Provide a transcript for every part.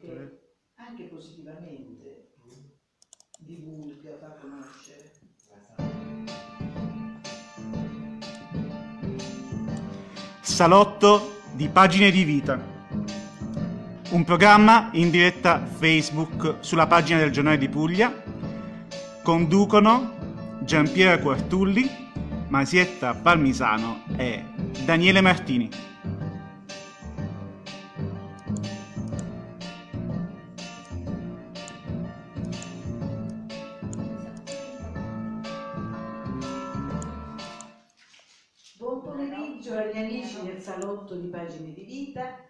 che anche positivamente divulga, fa conoscere. Salotto di Pagine di Vita, un programma in diretta Facebook sulla pagina del Giornale di Puglia. Conducono Giampiero Quartulli, Masietta Palmisano e Daniele Martini. Vita.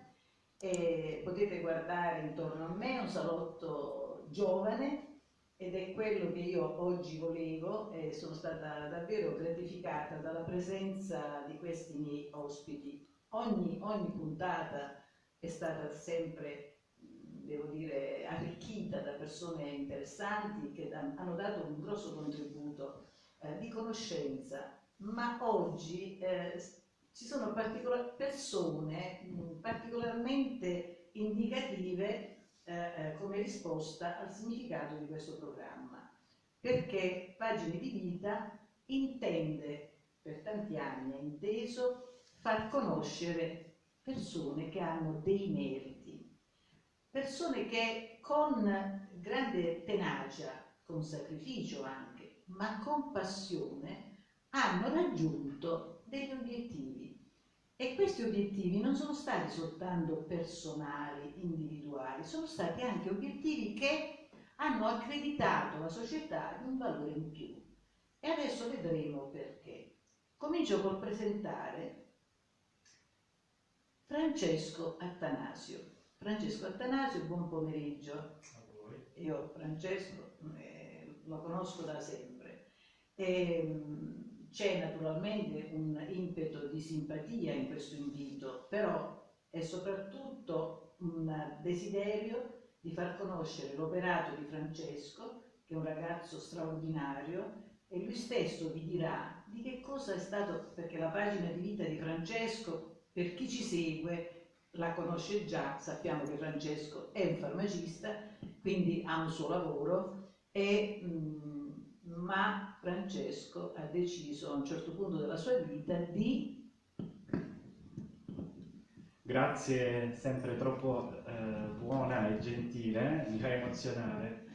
Eh, potete guardare intorno a me un salotto giovane ed è quello che io oggi volevo e sono stata davvero gratificata dalla presenza di questi miei ospiti. Ogni, ogni puntata è stata sempre, devo dire, arricchita da persone interessanti che hanno dato un grosso contributo eh, di conoscenza, ma oggi eh, ci sono particola- persone mh, particolarmente indicative eh, eh, come risposta al significato di questo programma, perché Pagine di Vita intende, per tanti anni ha inteso, far conoscere persone che hanno dei meriti, persone che con grande tenacia, con sacrificio anche, ma con passione, hanno raggiunto degli obiettivi. E questi obiettivi non sono stati soltanto personali, individuali, sono stati anche obiettivi che hanno accreditato la società di un valore in più. E adesso vedremo perché. Comincio col presentare Francesco Attanasio. Francesco Attanasio, buon pomeriggio. Io Francesco eh, lo conosco da sempre. E, mh, c'è naturalmente un impeto di simpatia in questo invito, però è soprattutto un desiderio di far conoscere l'operato di Francesco, che è un ragazzo straordinario, e lui stesso vi dirà di che cosa è stato, perché la pagina di vita di Francesco, per chi ci segue, la conosce già, sappiamo che Francesco è un farmacista, quindi ha un suo lavoro, e, mh, ma Francesco ha deciso a un certo punto della sua vita di Grazie, sempre troppo eh, buona e gentile, mi fa emozionare.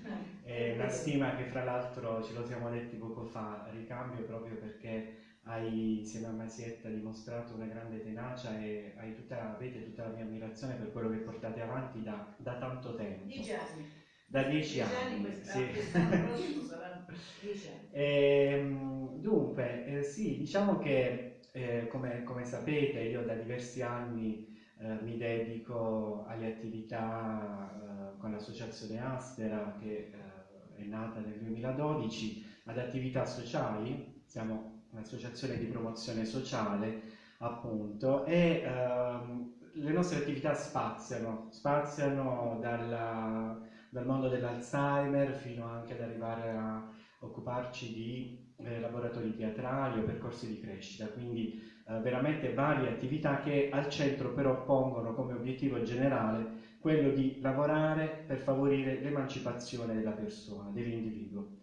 È una stima che fra l'altro ce lo siamo detti poco fa, ricambio proprio perché hai insieme a Masietta dimostrato una grande tenacia e hai tutta, avete tutta la mia ammirazione per quello che portate avanti da, da tanto tempo. dieci anni. Da dieci anni, sì. dieci anni. Ehm, dunque, eh, sì, diciamo che eh, come, come sapete io da diversi anni eh, mi dedico alle attività eh, con l'associazione Astera che eh, è nata nel 2012, ad attività sociali, siamo un'associazione di promozione sociale appunto e ehm, le nostre attività spaziano, spaziano dalla- dal mondo dell'Alzheimer fino anche ad arrivare a occuparci di eh, laboratori teatrali o percorsi di crescita, quindi eh, veramente varie attività che al centro però pongono come obiettivo generale quello di lavorare per favorire l'emancipazione della persona, dell'individuo.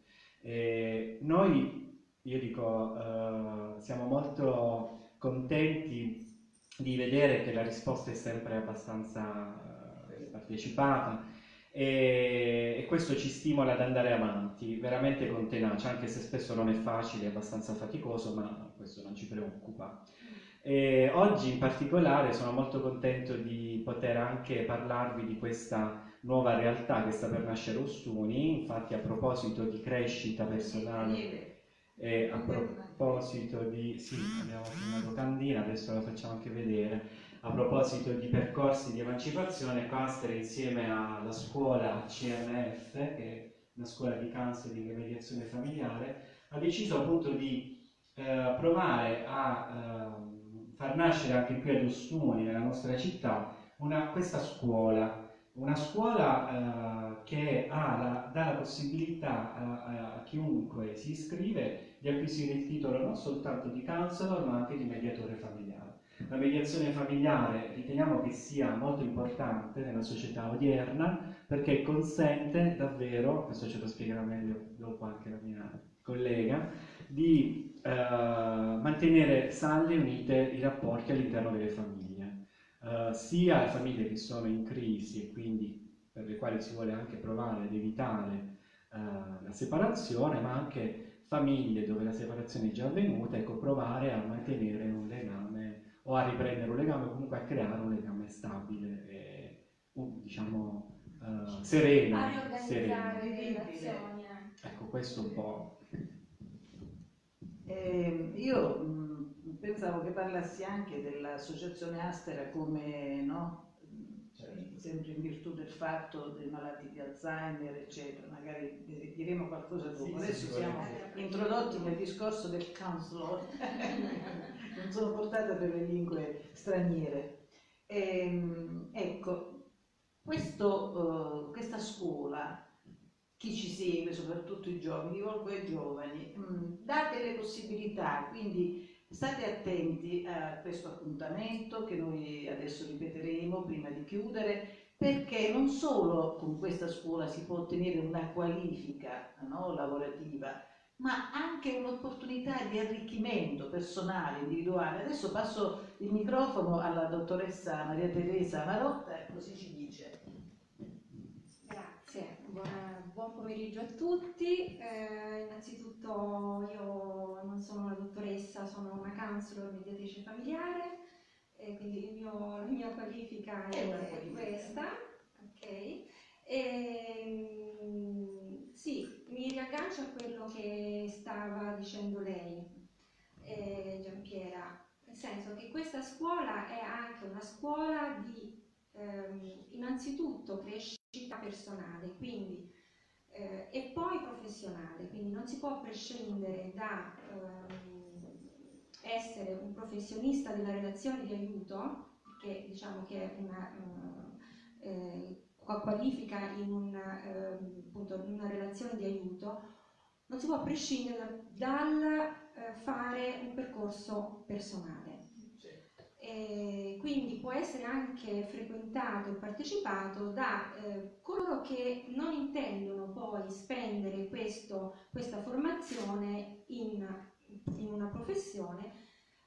Noi, io dico, eh, siamo molto contenti di vedere che la risposta è sempre abbastanza eh, partecipata e, e questo ci stimola ad andare avanti veramente con tenacia, anche se spesso non è facile, è abbastanza faticoso, ma questo non ci preoccupa. E oggi in particolare sono molto contento di poter anche parlarvi di questa nuova realtà che sta per nascere Ostuni, infatti a proposito di crescita personale e a proposito di... sì, abbiamo filmato Candina, adesso la facciamo anche vedere. A proposito di percorsi di emancipazione, Caster insieme alla scuola CMF, che è una scuola di counseling e mediazione familiare, ha deciso appunto di eh, provare a ehm, far nascere anche qui ad Ostuni, nella nostra città, una- questa scuola, una scuola eh, che la- dà la possibilità a, a chiunque si iscrive di acquisire il titolo non soltanto di counselor ma anche di mediatore familiare. La mediazione familiare riteniamo che sia molto importante nella società odierna perché consente davvero, questo ce lo spiegherà meglio dopo anche la mia collega, di eh, mantenere saldi e unite i rapporti all'interno delle famiglie, eh, sia famiglie che sono in crisi e quindi per le quali si vuole anche provare ad evitare eh, la separazione, ma anche famiglie dove la separazione è già avvenuta, ecco, provare a mantenere o a riprendere un legame o comunque a creare un legame stabile e diciamo uh, sereno. A riorganizzare sereno. relazioni. eh. Ecco, questo un po'. Eh, io mh, pensavo che parlassi anche dell'associazione Astera come, no? Sempre in virtù del fatto dei malati di Alzheimer, eccetera, magari eh, diremo qualcosa dopo. Sì, Adesso siamo introdotti nel discorso del counselor, non sono portata per le lingue straniere. Ehm, ecco, questo, eh, questa scuola, chi ci segue, soprattutto i giovani, rivolgo ai giovani, mh, dà delle possibilità, quindi state attenti a questo appuntamento che noi adesso ripeteremo prima di chiudere, perché non solo con questa scuola si può ottenere una qualifica no, lavorativa, ma anche un'opportunità di arricchimento personale, individuale. Adesso passo il microfono alla dottoressa Maria Teresa Marotta, così ci dice. Buona- buon pomeriggio a tutti. Eh, innanzitutto io non sono una dottoressa, sono una counselor mediatrice familiare, e quindi il mio- la mia qualifica è, È questa. ok? Ehm, sì, mi riaggancio a quello che stava dicendo lei, eh, Giampiera, nel senso che questa scuola è anche una scuola di ehm, innanzitutto crescita personale, quindi eh, e poi professionale, quindi non si può prescindere da ehm, essere un professionista della relazione di aiuto, che diciamo che è una eh, eh, qua- qualifica in una, ehm, appunto, in una relazione di aiuto, non si può prescindere dal, dal, eh, fare un percorso personale. E quindi può essere anche frequentato e partecipato da eh, coloro che non intendono poi spendere questo- questa formazione in, in una professione,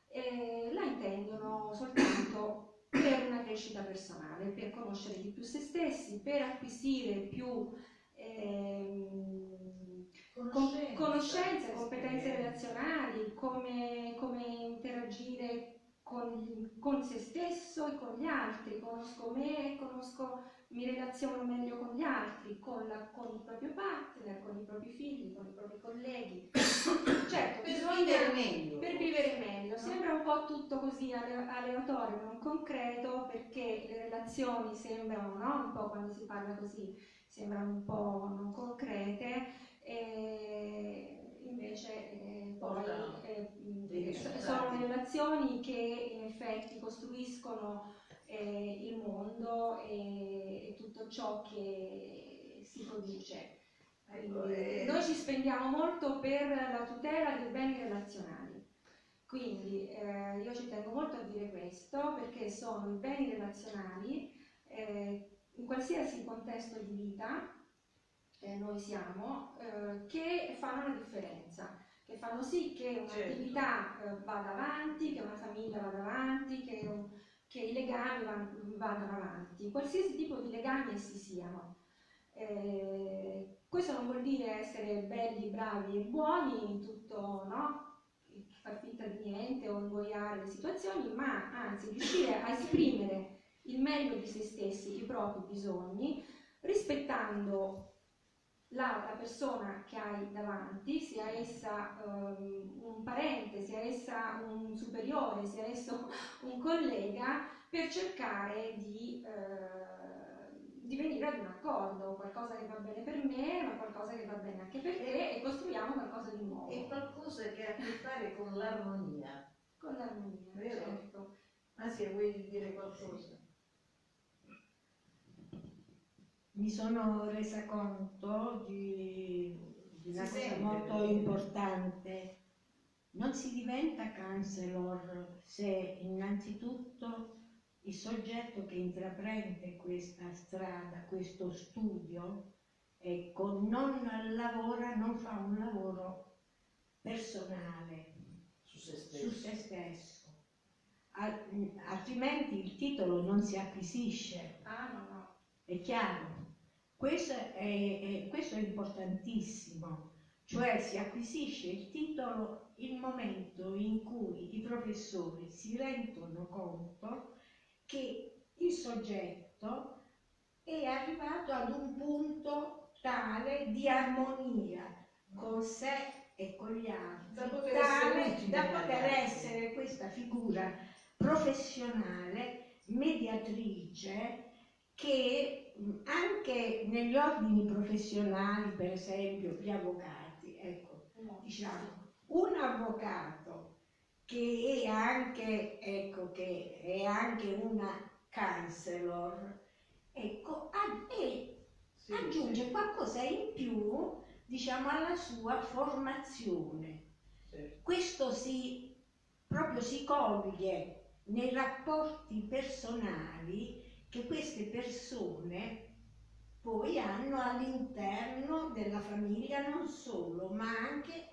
eh, la intendono soltanto per una crescita personale, per conoscere di più se stessi, per acquisire più ehm, con- conoscenze, competenze relazionali, come, come interagire con, con se stesso e con gli altri, conosco me, conosco, mi relaziono meglio con gli altri, con, la- con il proprio partner, con i propri figli, con i propri colleghi. Certo, Per vivere meglio. per vivere meglio, sembra un po' tutto così ale- aleatorio, non concreto, perché le relazioni sembrano, no? Un po' quando si parla così, sembrano un po' non concrete, e invece eh, poi eh, risultati. sono relazioni che in effetti costruiscono eh, il mondo e, e tutto ciò che si produce. Ecco, Quindi, eh, Noi ci spendiamo molto per la tutela dei beni relazionali, quindi eh, io ci tengo molto a dire questo perché sono i beni relazionali eh, in qualsiasi contesto di vita eh, noi siamo eh, che fanno la differenza, che fanno sì che un'attività eh, vada avanti, che una famiglia vada avanti, che, un- che i legami van- vadano avanti, qualsiasi tipo di legami essi siano. Eh, questo non vuol dire essere belli, bravi e buoni, tutto no? far finta di niente o ingoiare le situazioni, ma anzi riuscire a esprimere il meglio di se stessi, i propri bisogni, rispettando la, la persona che hai davanti, sia essa ehm, un parente, sia essa un superiore, sia esso un collega, per cercare di, eh, di venire ad un accordo, qualcosa che va bene per me, ma qualcosa che va bene anche per te e costruiamo qualcosa di nuovo. È qualcosa che ha a che fare con l'armonia. Con l'armonia, Vero? certo. Anzi, vuoi dire qualcosa? Mi sono resa conto di, di una Si cosa sente, molto importante non si diventa counselor se innanzitutto il soggetto che intraprende questa strada, questo studio, ecco, non lavora, non fa un lavoro personale su se stesso. su se stesso. Al- altrimenti il titolo non si acquisisce, Ah, no, no. è chiaro. Questo è, è- questo è importantissimo, cioè si acquisisce il titolo il momento in cui i professori si rendono conto che il soggetto è arrivato ad un punto tale di armonia con sé e con gli altri, Da poter essere tale utile da poter essere questa figura professionale, mediatrice, che anche negli ordini professionali, per esempio gli avvocati, ecco, diciamo, un avvocato che è anche, ecco, che è anche una counselor, ecco, e Sì, aggiunge sì, qualcosa in più, diciamo, alla sua formazione. sì. Questo si, proprio si coglie nei rapporti personali che queste persone poi hanno all'interno della famiglia non solo, ma anche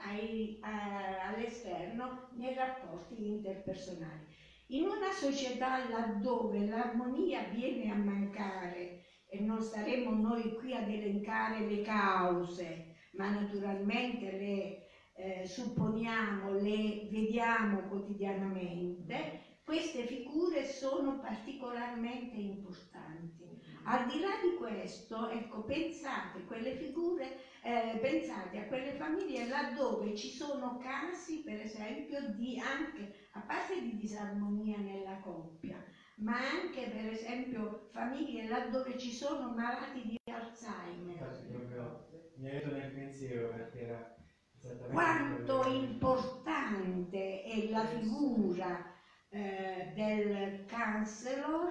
all'esterno nei rapporti interpersonali. In una società laddove l'armonia viene a mancare, e non staremo noi qui ad elencare le cause, ma naturalmente le eh, supponiamo, le vediamo quotidianamente, queste figure sono particolarmente importanti. Al di là di questo, ecco, pensate, quelle figure, eh, pensate a quelle famiglie laddove ci sono casi, per esempio, di anche, a parte di disarmonia nella coppia, ma anche, per esempio, famiglie laddove ci sono malati di Alzheimer. Proprio mi detto nel pensiero perché era esattamente Quanto importante è la figura eh, del counselor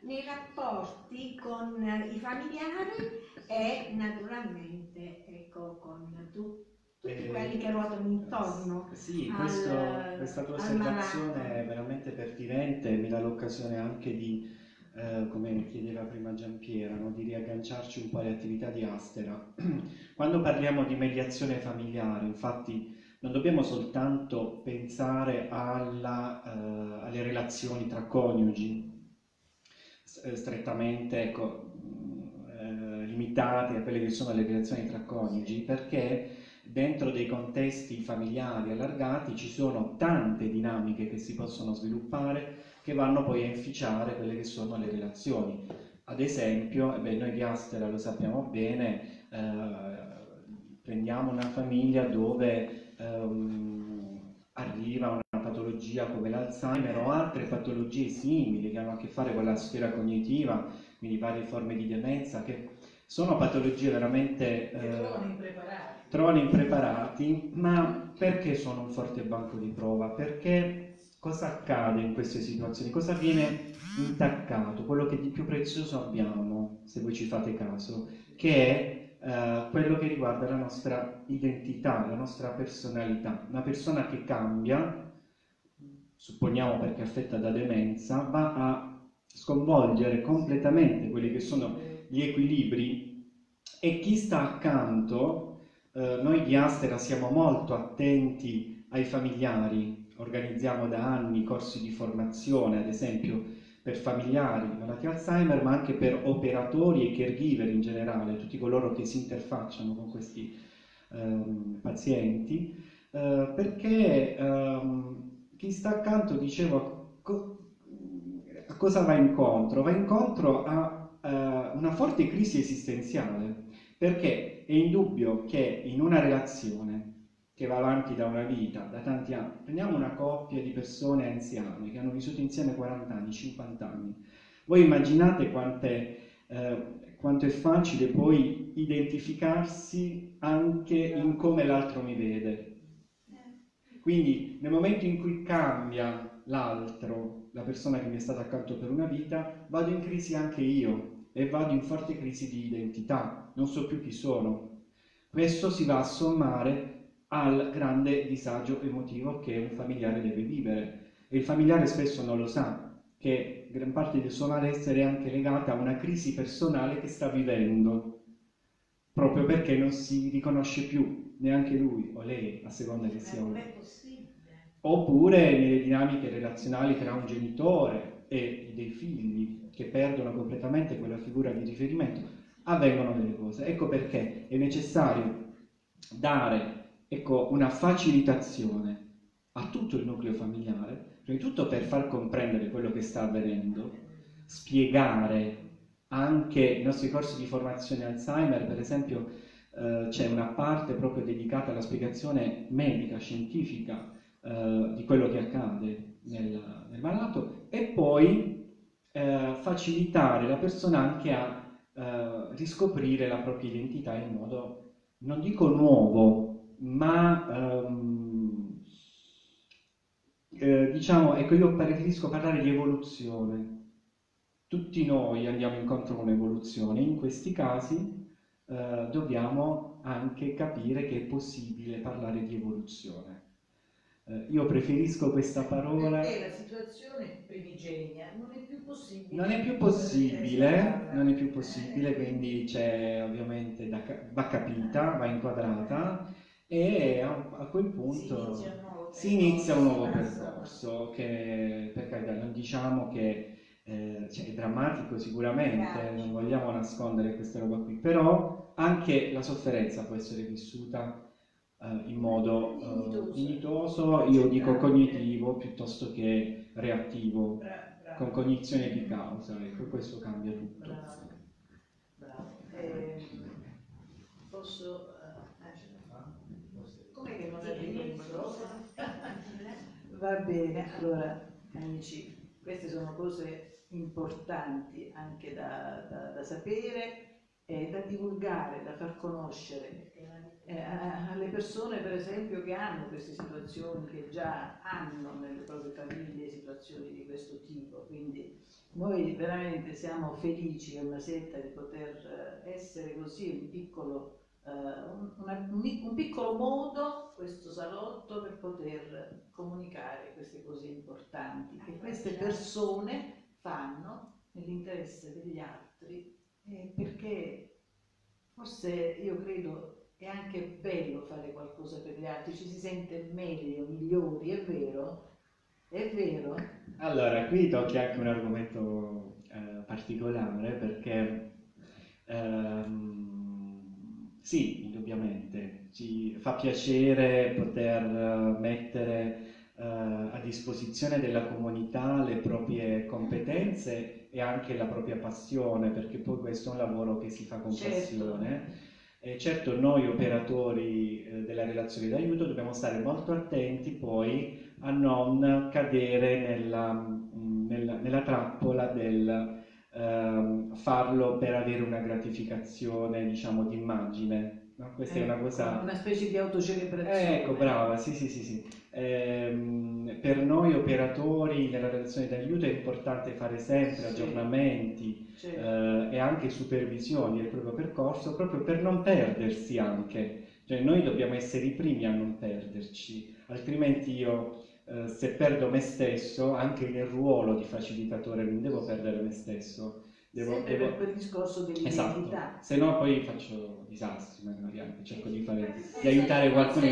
nei rapporti con i familiari e naturalmente ecco, con tu- tutti Eh, quelli che ruotano intorno. Sì, al- questo- questa tua osservazione è veramente pertinente e mi dà l'occasione anche di, eh, come chiedeva prima Giampiera, no, di riagganciarci un po' alle attività di Astera. Quando parliamo di mediazione familiare, infatti, non dobbiamo soltanto pensare alla, eh, alle relazioni tra coniugi, eh, strettamente ecco, eh, limitate a quelle che sono le relazioni tra coniugi, perché dentro dei contesti familiari allargati ci sono tante dinamiche che si possono sviluppare che vanno poi a inficiare quelle che sono le relazioni. Ad esempio, eh beh, noi di Astera lo sappiamo bene, eh, prendiamo una famiglia dove ehm, arriva una patologia come l'Alzheimer o altre patologie simili che hanno a che fare con la sfera cognitiva, quindi varie forme di demenza, che sono patologie veramente Che eh, trovano impreparati. trovano impreparati, ma perché sono un forte banco di prova? Perché cosa accade in queste situazioni? Cosa viene intaccato? Quello che di più prezioso abbiamo, se voi ci fate caso, che è eh, quello che riguarda la nostra identità, la nostra personalità. Una persona che cambia, supponiamo perché affetta da demenza, va a sconvolgere completamente quelli che sono gli equilibri e chi sta accanto eh, noi di Astera siamo molto attenti ai familiari, organizziamo da anni corsi di formazione, ad esempio per familiari malati Alzheimer, ma anche per operatori e caregiver in generale, tutti coloro che si interfacciano con questi ehm, pazienti, eh, perché ehm, chi sta accanto, dicevo, co- a cosa va incontro? Va incontro a eh, una forte crisi esistenziale, perché è indubbio che in una relazione che va avanti da una vita, da tanti anni, prendiamo una coppia di persone anziane che hanno vissuto insieme 40 anni, 50 anni, voi immaginate quante, eh, quanto è facile poi identificarsi anche in come l'altro mi vede. Quindi nel momento in cui cambia l'altro, la persona che mi è stata accanto per una vita, vado in crisi anche io e vado in forte crisi di identità, non so più chi sono. Questo si va a sommare al grande disagio emotivo che un familiare deve vivere. E il familiare spesso non lo sa, che gran parte del suo malessere è anche legata a una crisi personale che sta vivendo, proprio perché non si riconosce più neanche lui o lei, a seconda che sia uno. Oppure nelle dinamiche relazionali tra un genitore e dei figli che perdono completamente quella figura di riferimento, avvengono delle cose. Ecco perché è necessario dare ecco, una facilitazione a tutto il nucleo familiare, prima di tutto per far comprendere quello che sta avvenendo, spiegare anche i nostri corsi di formazione Alzheimer, per esempio, eh, c'è una parte proprio dedicata alla spiegazione medica, scientifica eh, di quello che accade nel, nel malato e poi eh, facilitare la persona anche a eh, riscoprire la propria identità in modo, non dico nuovo, ma ehm, eh, diciamo, ecco, io preferisco parlare di evoluzione. Tutti noi andiamo incontro a un'evoluzione, in questi casi eh, dobbiamo anche capire che è possibile parlare di evoluzione. Eh, io preferisco questa parola. Perché la situazione primigenia non è più possibile. Non è più possibile, non è più possibile, quindi c'è ovviamente da, va capita, va inquadrata e a, a quel punto Si inizia un nuovo si inizia un nuovo percorso. percorso che per carità non diciamo che eh, cioè, è drammatico sicuramente, non vogliamo nascondere questa roba qui, però anche la sofferenza può essere vissuta eh, in modo eh, Dignitoso. io dico cognitivo piuttosto che reattivo, Bra- bravo. con cognizione di causa, ecco questo cambia tutto. Bravo. Bravo. Ehm, posso... eh, eh, ce la fa? Com'è che non arrivo il microfono? Va bene, allora amici, queste sono cose importanti anche da, da- da sapere e da divulgare, da far conoscere eh, alle persone per esempio che hanno queste situazioni, che già hanno nelle proprie famiglie situazioni di questo tipo. Quindi noi veramente siamo felici a Masetta di poter eh, essere così un piccolo, un, una- un piccolo modo, questo salotto, per poter comunicare queste cose importanti che queste persone fanno nell'interesse degli altri, eh, perché forse io credo è anche bello fare qualcosa per gli altri, ci si sente meglio, migliori, è vero? È vero? Allora, qui tocchi anche un argomento eh, particolare perché ehm, sì, indubbiamente, ci fa piacere poter eh, mettere eh, a disposizione della comunità le proprie competenze e anche la propria passione, perché poi questo è un lavoro che si fa con Certo. passione. E certo noi operatori eh, della relazione d'aiuto dobbiamo stare molto attenti poi a non cadere nella, mh, nella- nella trappola del ehm, farlo per avere una gratificazione, diciamo, d'immagine. no? Questa è una cosa... una specie di autocelebrazione. Ecco, brava, sì, sì, sì, sì. Ehm, per noi operatori nella relazione d'aiuto è importante fare sempre Sì. aggiornamenti Certo. eh, e anche supervisioni del proprio percorso proprio per non perdersi anche. Cioè noi dobbiamo essere i primi a non perderci, altrimenti io eh, se perdo me stesso, anche nel ruolo di facilitatore, non devo perdere me stesso. Devo, Sempre devo- per quel discorso Esatto, dell'identità. se no poi faccio disastri magari anche, cerco di, fare, di aiutare qualcuno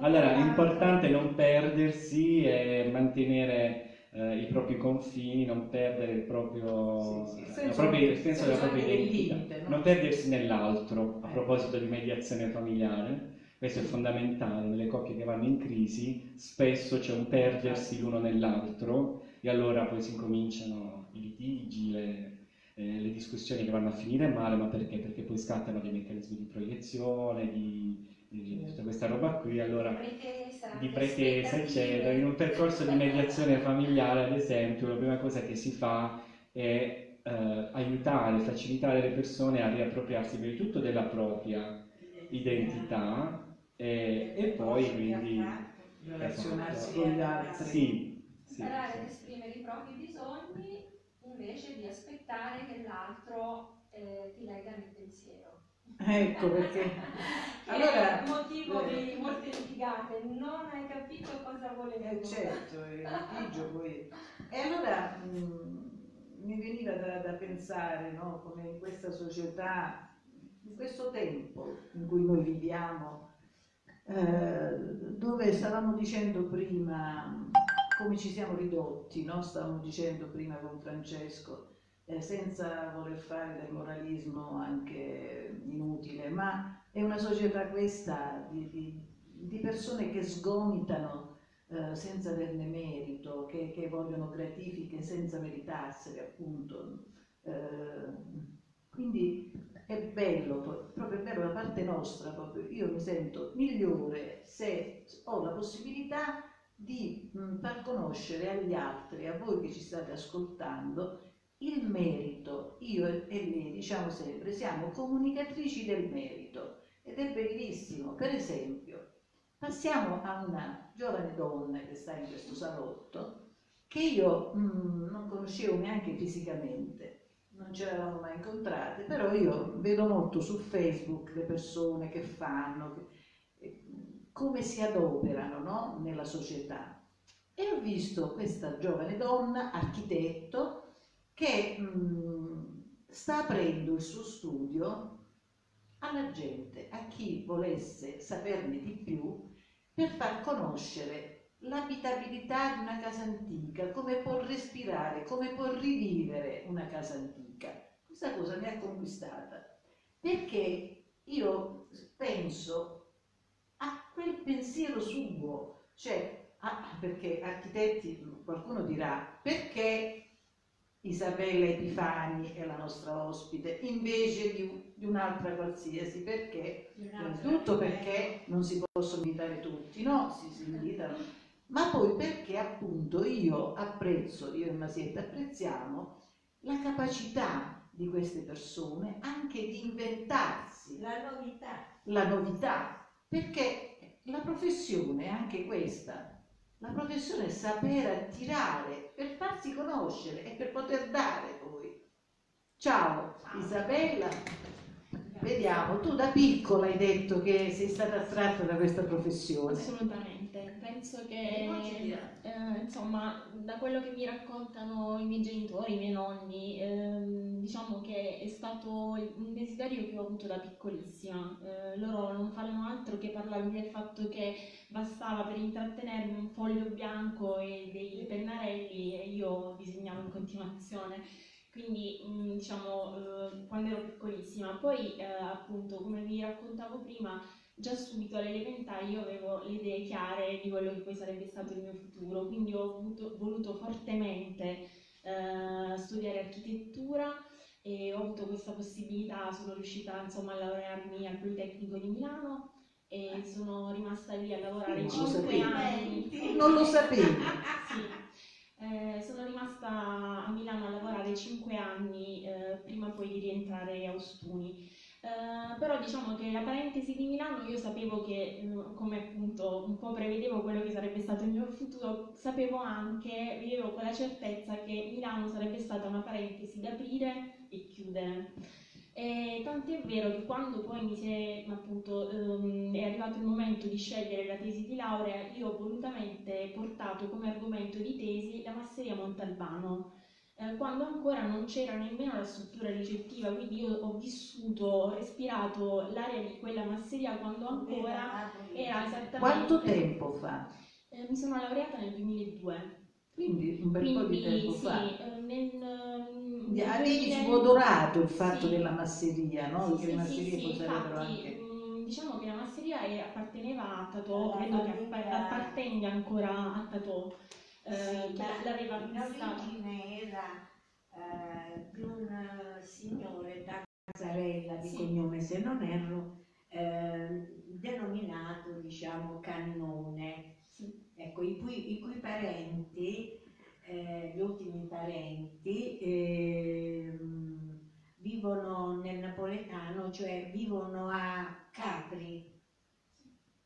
Allora, è l'altro. importante non perdersi e mantenere eh, i propri confini, non perdere il proprio, Sì, sì, il la senso- propria- il senso della propria identità, limite, no? non perdersi nell'altro, a Eh. proposito di mediazione familiare, questo è fondamentale, nelle coppie che vanno in crisi spesso c'è un perdersi l'uno nell'altro e allora poi si incominciano i litigi, le, eh, le discussioni che vanno a finire male, ma perché? Perché poi scattano dei meccanismi di proiezione, di, di tutta questa roba qui, allora di pretesa, eccetera. In un percorso di mediazione familiare, ad esempio, la prima cosa che si fa è eh, aiutare, facilitare le persone a riappropriarsi prima di tutto della propria identità e, e poi quindi relazionarsi Esatto. con gli altri. sì, sì, imparare ad sì. esprimere i propri bisogni invece di aspettare che l'altro eh, ti legga nel pensiero. Ecco perché Allora, è un motivo eh, di molte litigate, non hai capito cosa volevo Eh, certo, il litigio poi. E allora mh, mi veniva da, da pensare, no, come in questa società, in questo tempo in cui noi viviamo, eh, dove stavamo dicendo prima come ci siamo ridotti, no? stavamo dicendo prima con Francesco, eh, senza voler fare del moralismo anche inutile, ma è una società questa di, di, di persone che sgomitano eh, senza averne merito, che, che, vogliono gratifiche senza meritarsele, appunto. Eh, quindi è bello, proprio è bello da parte nostra, proprio. io mi sento migliore se ho la possibilità di far conoscere agli altri, a voi che ci state ascoltando, il merito. Io e lei diciamo sempre, siamo comunicatrici del merito ed è bellissimo. Per esempio, passiamo a una giovane donna che sta in questo salotto che io mh, non conoscevo neanche fisicamente, non ci eravamo mai incontrate, però io vedo molto su Facebook le persone che fanno, che, come si adoperano no? nella società. E ho visto questa giovane donna, architetto, che mh, mm, sta aprendo il suo studio alla gente, a chi volesse saperne di più, per far conoscere l'abitabilità di una casa antica, come può respirare, come può rivivere una casa antica. Questa cosa mi ha conquistata, perché io penso a quel pensiero suo, cioè, ah, perché architetti, qualcuno dirà, perché Isabella Epifani è la nostra ospite, invece di, di un'altra qualsiasi, perché? Innanzitutto perché non si possono invitare tutti, no? Si, si invitano, ma poi perché appunto io apprezzo, io e Masietta apprezziamo la capacità di queste persone anche di inventarsi la novità, la novità perché la professione è anche questa, la professione è saper attirare per farsi conoscere e per poter dare poi. Ciao, Ciao. Isabella. Vediamo, tu da piccola hai detto che sei stata attratta da questa professione. Assolutamente, penso che eh, insomma da quello che mi raccontano i miei genitori, i miei nonni, eh, diciamo che è stato un desiderio che ho avuto da piccolissima. Eh, loro non fanno altro che parlarmi del fatto che bastava per intrattenermi un foglio bianco e dei pennarelli e io disegnavo in continuazione quindi mm, diciamo eh, quando ero piccolissima. Poi eh, appunto come vi raccontavo prima, già subito alle elementari io avevo le idee chiare di quello che poi sarebbe stato il mio futuro, quindi ho voluto, voluto fortemente eh, studiare architettura e ho avuto questa possibilità, sono riuscita insomma a laurearmi al Politecnico di Milano e sono rimasta lì a lavorare 5 anni. Non lo sapevo. sì. Eh, sono rimasta a Milano a lavorare 5 anni eh, prima poi di rientrare a Ostuni. Eh, però diciamo che la parentesi di Milano io sapevo che, mm, come appunto un po' prevedevo quello che sarebbe stato il mio futuro, sapevo anche, vivevo con la certezza che Milano sarebbe stata una parentesi da aprire e chiudere. E tant'è vero che quando poi mi si è, appunto, um, è arrivato il momento di scegliere la tesi di laurea, io ho volutamente portato come argomento di tesi la masseria Montalbano, eh, quando ancora non c'era nemmeno la struttura ricettiva, quindi io ho vissuto, ho respirato l'aria di quella masseria quando ancora era esattamente... Quanto tempo fa? Eh, mi sono laureata nel 2002. Quindi un bel Quindi, po' di tempo sì, fa. eh, nel, nel Avevi 2000 svuotorato il fatto sì. della masseria, no? Sì, le masserie sì, infatti, anche... mh, diciamo che la masseria è- apparteneva a Tatò, credo che appartenga ancora a Tatò, eh, l'aveva in acquistata. origine era eh, di un eh, signore da Casarella di cognome se non erro, eh, denominato diciamo Cannone. Ecco, i cui, i cui parenti, eh, gli ultimi parenti, ehm, vivono nel napoletano, cioè vivono a Capri.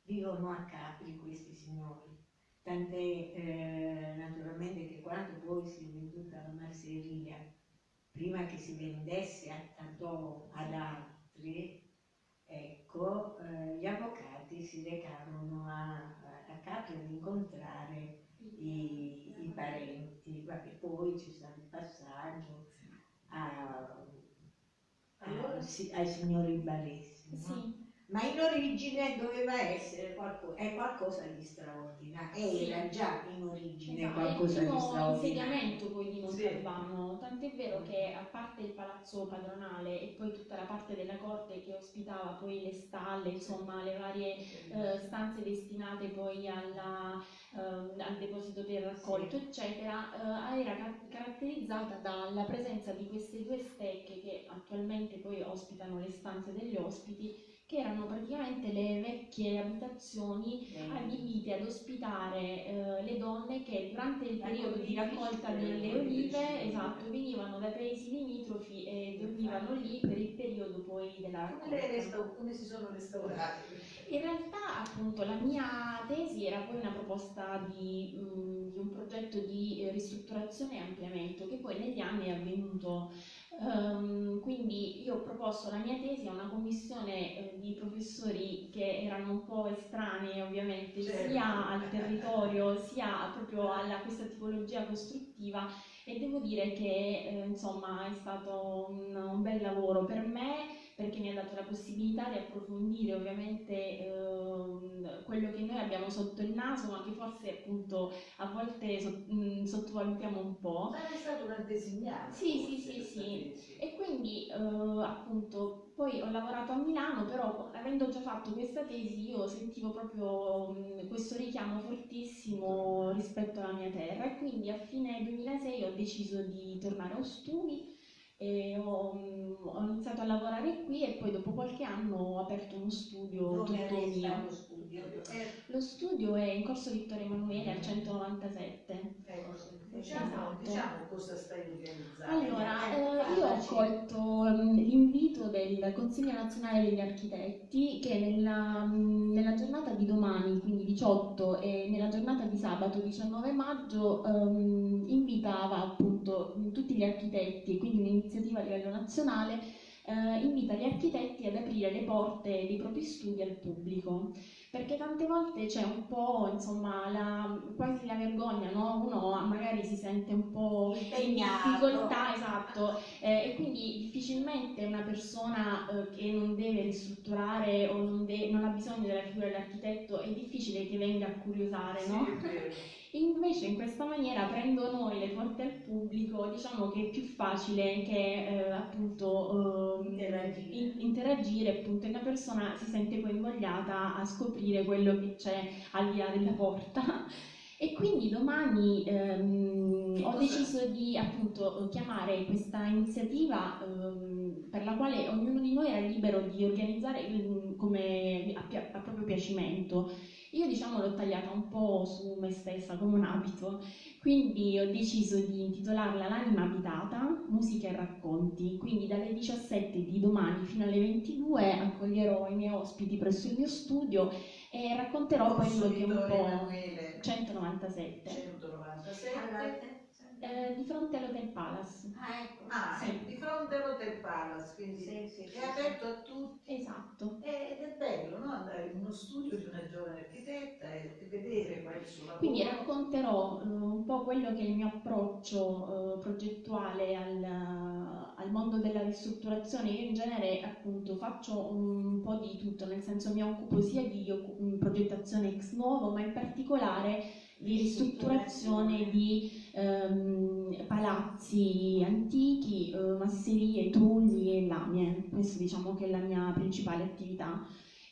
Vivono a Capri questi signori. Tant'è eh, naturalmente che quando poi si è venduta la masseria, prima che si vendesse a Tadò ad altri, ecco, eh, gli avvocati recarono a, a Capri ad incontrare i, i parenti, vabbè, poi ci sta il passaggio a, a- sì, ai signori Baresi. no? Sì, Ma in origine doveva essere qualcosa, è qualcosa di straordinario, Sì. era già in origine Esatto, è qualcosa il di primo straordinario. insediamento poi di Sì. Montalbano, tant'è vero che a parte il palazzo padronale e poi tutta la parte della corte che ospitava poi le stalle, insomma le varie eh, stanze destinate poi alla, ehm, al deposito per raccolto, eccetera, eh, era ca- caratterizzata dalla presenza di queste due stecche che attualmente poi ospitano le stanze degli ospiti, che erano praticamente le vecchie abitazioni adibite ad ospitare eh, le donne che durante il La periodo di raccolta delle olive. esatto, venivano dai paesi limitrofi e dormivano lì per il periodo poi della raccolta. come si sono restaurate? In realtà appunto la mia tesi era poi una proposta di, mh, di un progetto di ristrutturazione e ampliamento che poi negli anni è avvenuto. Ehm, quindi io ho proposto la mia tesi a una commissione eh, di professori che erano un po' estranei ovviamente Certo. sia al territorio sia proprio alla questa tipologia costruttiva e devo dire che eh, insomma è stato un, un bel lavoro per me perché mi ha dato la possibilità di approfondire ovviamente ehm, quello che noi abbiamo sotto il naso, ma che forse appunto a volte so- mh, sottovalutiamo un po'. Ma è stato un antesignano. Sì, sì, sì, sì. tesi. E quindi eh, appunto poi ho lavorato a Milano, però avendo già fatto questa tesi io sentivo proprio mh, questo richiamo fortissimo rispetto alla mia terra e quindi a fine 2006 ho deciso di tornare a Ostuni ho, mh, ho iniziato a lavorare qui e poi dopo qualche anno ho aperto uno studio Dove tutto mio. lo studio? Eh, Lo studio è in corso Vittorio Emanuele al 197. ecco, diciamo, Esatto. diciamo cosa stai organizzando. Allora, Eh, eh, io ho parlaci. colto mm, l'invito del Consiglio nazionale degli architetti che nella, nella giornata di domani, quindi 18, e nella giornata di sabato 19 maggio, ehm, invitava appunto tutti gli architetti, quindi un'iniziativa a livello nazionale, eh, invita gli architetti ad aprire le porte dei propri studi al pubblico perché tante volte c'è un po', insomma, la, quasi la vergogna, no? Uno magari si sente un po' in difficoltà, esatto, eh, e quindi difficilmente una persona eh, che non deve ristrutturare o non, de- non ha bisogno della figura dell'architetto è difficile che venga a curiosare, no? Sì. Invece in questa maniera aprendo noi le porte al pubblico, diciamo che è più facile che eh, appunto ehm, Interagire. in- interagire, appunto, e una persona si sente poi invogliata a scoprire quello che c'è al di là della porta. E quindi domani ehm, ho deciso di appunto chiamare questa iniziativa ehm, per la quale ognuno di noi era libero di organizzare mm, come a, a proprio piacimento. Io diciamo l'ho tagliata un po' su me stessa come un abito, quindi ho deciso di intitolarla L'anima abitata, musica e racconti. Quindi dalle 17 di domani fino alle 22 accoglierò i miei ospiti presso il mio studio e racconterò quello che un po'... Emanuele 197. 197. Allora, Eh, di fronte all'Hotel Palace. Ah, ecco. Ah, Sì. è di fronte all'Hotel Palace, quindi Sì, sì, sì, è aperto a tutti. Esatto. Ed è bello no? andare in uno studio di una giovane architetta e vedere qual è il suo lavoro. Quindi racconterò eh, un po' quello che è il mio approccio eh, progettuale al, al mondo della ristrutturazione. Io in genere appunto faccio un po' di tutto, nel senso mi occupo sia di progettazione ex novo, ma in particolare di ristrutturazione di ehm, palazzi antichi, eh, masserie, trulli e lamie. Questo diciamo che è la mia principale attività.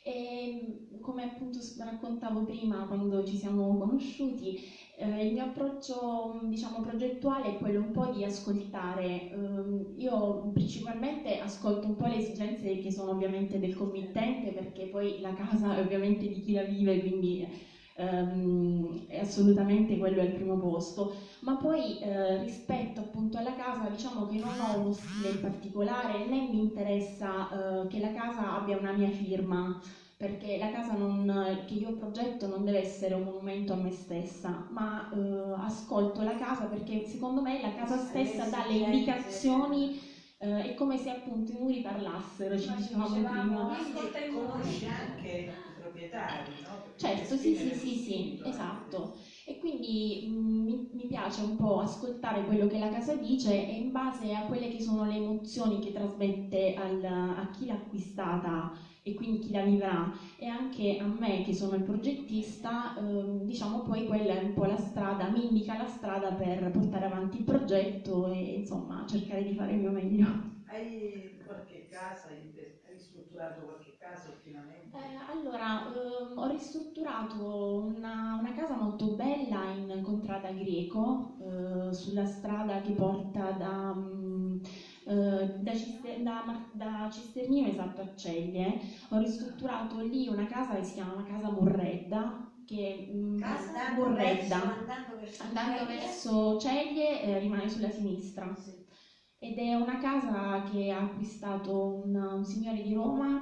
E come appunto raccontavo prima quando ci siamo conosciuti, eh, il mio approccio diciamo progettuale è quello un po' di ascoltare. Ehm, io principalmente ascolto un po' le esigenze che sono ovviamente del committente perché poi la casa è ovviamente di chi la vive, quindi ehm, è assolutamente quello al primo posto. Ma poi eh, rispetto appunto alla casa diciamo che non ho uno stile in particolare né mi interessa eh, che la casa abbia una mia firma perché la casa non- che io progetto non deve essere un monumento a me stessa, ma eh, ascolto la casa perché secondo me la casa stessa dà le indicazioni, eh, è come se appunto i muri parlassero, ci dicevamo prima. ascolta il mondo. conosci anche proprietari, no? Certo, sì, sì, sì, sì, esatto. E quindi mm, mi, mi piace un po' ascoltare quello che la casa dice e in base a quelle che sono le emozioni che trasmette al- a chi l'ha acquistata e quindi chi la vivrà e anche a me che sono il progettista, ehm, diciamo poi quella è un po' la strada, mi indica la strada per portare avanti il progetto e insomma cercare di fare il mio meglio. Hai qualche casa, hai ristrutturato qualche casa ultimamente? Eh, allora, ehm, ho ristrutturato una, una casa molto bella in Contrada Greco, eh, sulla strada che porta da, mm, eh, da, Cister- da da Cisternino esatto a Ceglie. Ho ristrutturato lì una casa che si chiama Casa Morredda, che mm, Andando Morredda. verso, andando verso Andando Ceglie. verso Ceglie eh, rimane sulla sinistra ed è una casa che ha acquistato un, un signore di Roma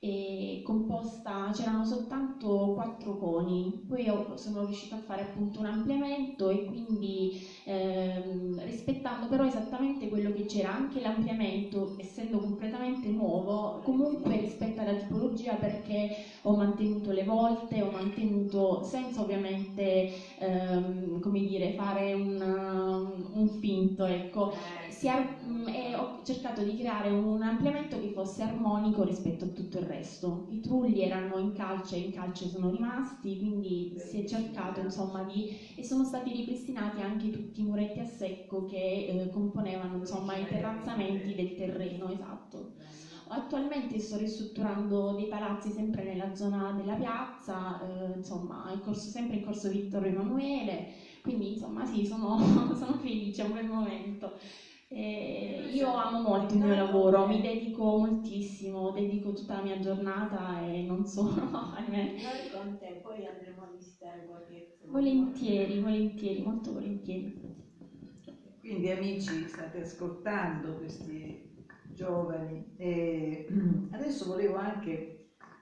e composta, c'erano soltanto quattro coni, poi sono riuscita a fare appunto un ampliamento e quindi ehm, rispettando però esattamente quello che c'era, anche l'ampliamento essendo completamente nuovo, comunque rispetto alla tipologia perché ho mantenuto le volte, ho mantenuto senza ovviamente ehm, come dire fare un, un finto, ecco. Si mh, e ho cercato di creare un ampliamento che fosse armonico rispetto a tutto il resto. I trulli erano in calce e in calce sono rimasti, quindi si è cercato insomma di... e sono stati ripristinati anche tutti i muretti a secco che eh, componevano insomma i terrazzamenti del terreno, esatto. Attualmente sto ristrutturando dei palazzi sempre nella zona della piazza, eh, insomma, in corso- sempre in corso Vittorio Emanuele, quindi insomma sì, sono, sono felice, è un bel momento. Eh, io amo molto il mio lavoro, mi dedico moltissimo, dedico tutta la mia giornata e non solo, ahimè. Noi con te poi andremo a visitare qualche Volentieri, volentieri, molto volentieri. Quindi amici, state ascoltando questi giovani e adesso volevo anche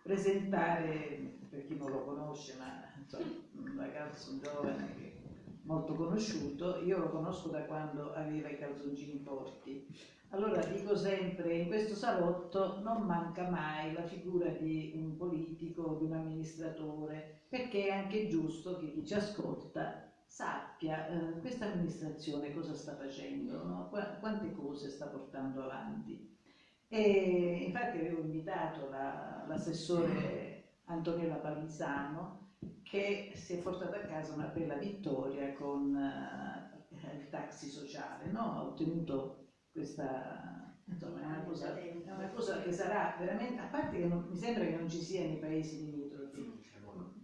presentare, per chi non lo conosce, ma insomma, un ragazzo un giovane che molto conosciuto, io lo conosco da quando aveva i calzoncini corti. Allora dico sempre, in questo salotto non manca mai la figura di un politico, di un amministratore, perché è anche giusto che chi ci ascolta sappia eh, questa amministrazione cosa sta facendo, no? Qua- quante cose sta portando avanti. E infatti avevo invitato la- l'assessore Antonella Palizzano che si è portata a casa una bella vittoria con eh, il taxi sociale, no? ha ottenuto questa, insomma, è una cosa, una cosa che sarà veramente, a parte che non- mi sembra che non ci sia nei paesi limitrofi,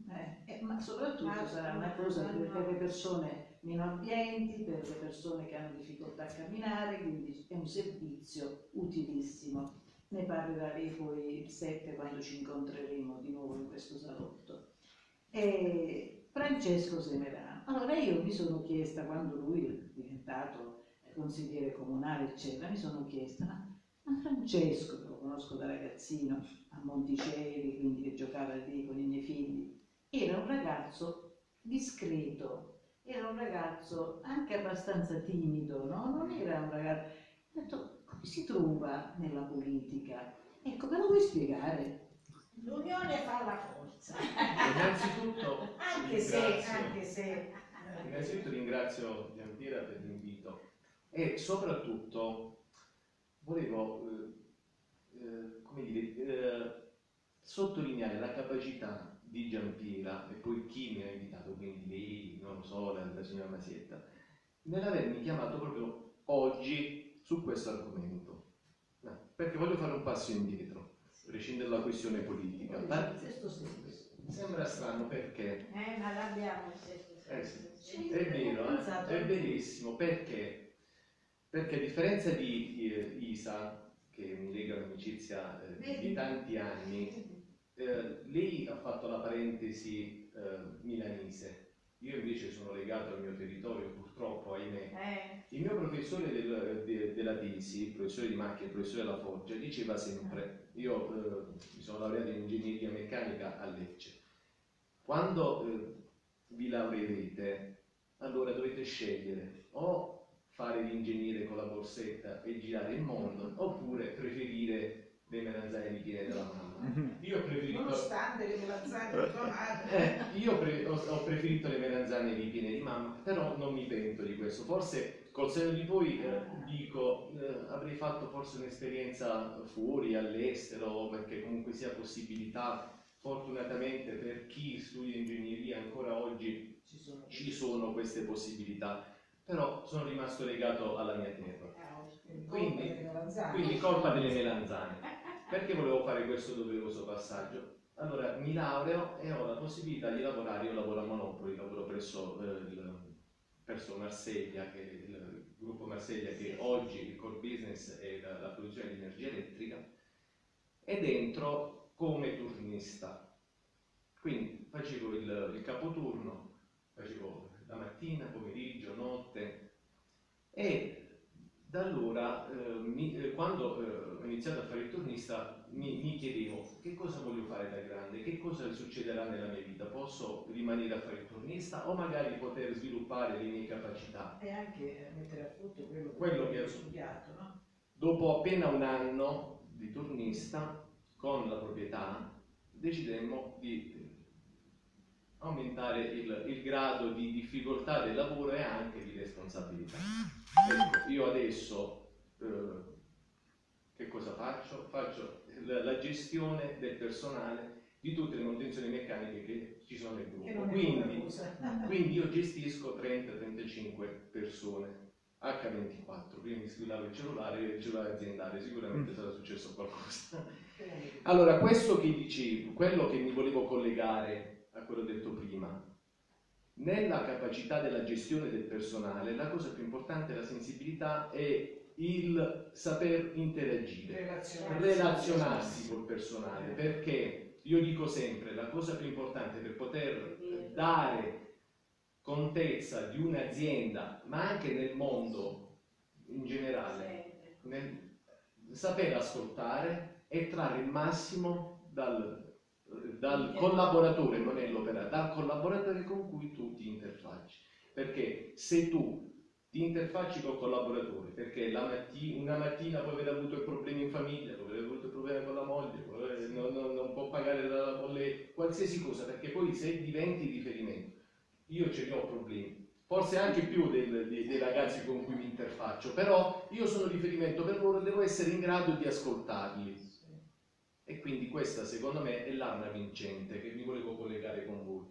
eh, eh, ma soprattutto sarà una cosa per, per le persone meno abbienti, per le persone che hanno difficoltà a camminare, quindi è un servizio utilissimo. Ne parlerà lei poi il 7 quando ci incontreremo di nuovo in questo salotto. E Francesco Semerano. Allora io mi sono chiesta, quando lui è diventato consigliere comunale, eccetera, mi sono chiesta, ma, Francesco, che lo conosco da ragazzino, a Monticelli, quindi che giocava lì con i miei figli, era un ragazzo discreto, era un ragazzo anche abbastanza timido, no? Non era un ragazzo... Ho detto, come si trova nella politica? Ecco, me lo vuoi spiegare? L'unione fa la forza. Innanzitutto Anche se, ringrazio- anche se... innanzitutto ringrazio Giampiera per l'invito e soprattutto volevo eh, eh, come dire, eh, sottolineare la capacità di Giampiera e poi chi mi ha invitato, quindi lei, non lo so, la, la signora Masietta, nell'avermi chiamato proprio oggi su questo argomento. No, perché voglio fare un passo indietro, prescindere dalla questione politica. Sesto senso. Sembra strano perché Eh, ma l'abbiamo il sesto Eh. È vero, eh? È verissimo, perché? Perché a differenza di eh, Isa, che mi lega un'amicizia eh, di- tanti anni, eh, lei ha fatto la parentesi milanese, io invece sono legato al mio territorio, purtroppo, ahimè. Il mio professore del- de- della tesi, il professore di macchina, il professore della Foggia, diceva sempre, io eh, mi sono laureato in ingegneria meccanica a Lecce, quando eh, vi laureerete, allora dovete scegliere o fare l'ingegnere con la borsetta e girare il mondo, oppure preferire le melanzane ripiene della mamma. Mhm. Io ho preferito, Nonostante le melanzane di tua madre. eh, io pre- ho, preferito le melanzane ripiene di mamma, però non mi pento di questo. Forse col seno di poi eh, dico, eh, avrei fatto forse un'esperienza fuori, all'estero, perché comunque sia possibilità, fortunatamente per chi studia ingegneria ancora oggi Ci sono ci sono queste possibilità, però sono rimasto legato alla mia terra. Quindi- Colpa delle melanzane. Quindi colpa delle melanzane. Perché volevo fare questo doveroso passaggio? Allora mi laureo e ho la possibilità di lavorare, io lavoro a Monopoli, lavoro presso, eh, il, presso Marseglia, che è il gruppo Marseglia che oggi il core business è la, la produzione di energia elettrica, ed entro come turnista. Quindi facevo il, il capoturno, facevo la mattina, pomeriggio, notte e da allora, eh, mi- eh, quando eh, ho iniziato a fare il turnista, mi, mi chiedevo che cosa voglio fare da grande, che cosa succederà nella mia vita, posso rimanere a fare il turnista o magari poter sviluppare le mie capacità. E anche mettere a frutto quello, Quello che ho studiato, no? Dopo appena un anno di turnista con la proprietà, decidemmo di eh, aumentare il, il grado di difficoltà del lavoro e anche di responsabilità. Ecco, io adesso eh, che cosa faccio? Faccio la, la gestione del personale di tutte le manutenzioni meccaniche che ci sono nel gruppo. Quindi, quindi io gestisco 30-35 persone H24, prima mi squillavo il cellulare e il cellulare aziendale, sicuramente sarà successo qualcosa. Allora, questo che dicevo, quello che mi volevo collegare a quello detto prima, nella capacità della gestione del personale, la cosa più importante è la sensibilità e il saper interagire Relazionarsi. relazionarsi col personale perché io dico sempre la cosa più importante per poter dare contezza di un'azienda ma anche nel mondo in generale nel saper ascoltare e trarre il massimo dal, dal collaboratore non è l'operaio dal collaboratore con cui tu ti interfacci perché se tu ti interfacci col collaboratore perché matti- una mattina può aver avuto problemi in famiglia, può aver avuto problemi con la moglie, aver- non, non- non può pagare la bolletta, qualsiasi cosa, perché poi se diventi riferimento, io ce ne ho problemi, forse anche più del- dei, dei ragazzi con cui mi interfaccio, però io sono riferimento per loro e devo essere in grado di ascoltarli. E quindi questa secondo me è l'arma vincente che mi volevo collegare con voi.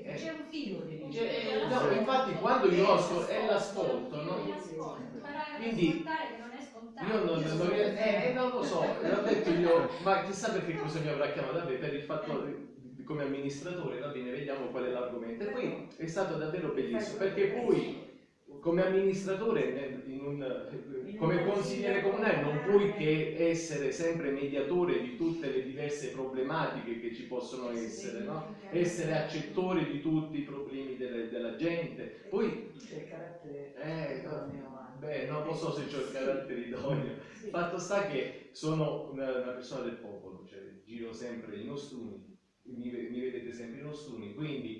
Vedi, C'è un filo che dice. Eh, no, infatti quando io ascolto è l'ascolto, no? Quindi, non. Io non, non, ries- eh, eh, non lo so, l'ho detto io, ma chissà perché cosa mi avrà chiamato a me per il fatto di- come amministratore, va bene, vediamo qual è l'argomento. E poi è stato davvero bellissimo, perché poi come amministratore, nel- in un- come consigliere comunale, non puoi che essere sempre mediatore di tutte le diverse problematiche che ci possono essere, no? essere accettore di tutti i problemi delle- della gente. Poi, C'è il carattere eh, beh, non lo so se ho il carattere idoneo. Sì. Fatto sta che sono una, una persona del popolo, cioè giro sempre in ostuni, mi, mi vedete sempre in ostuni, quindi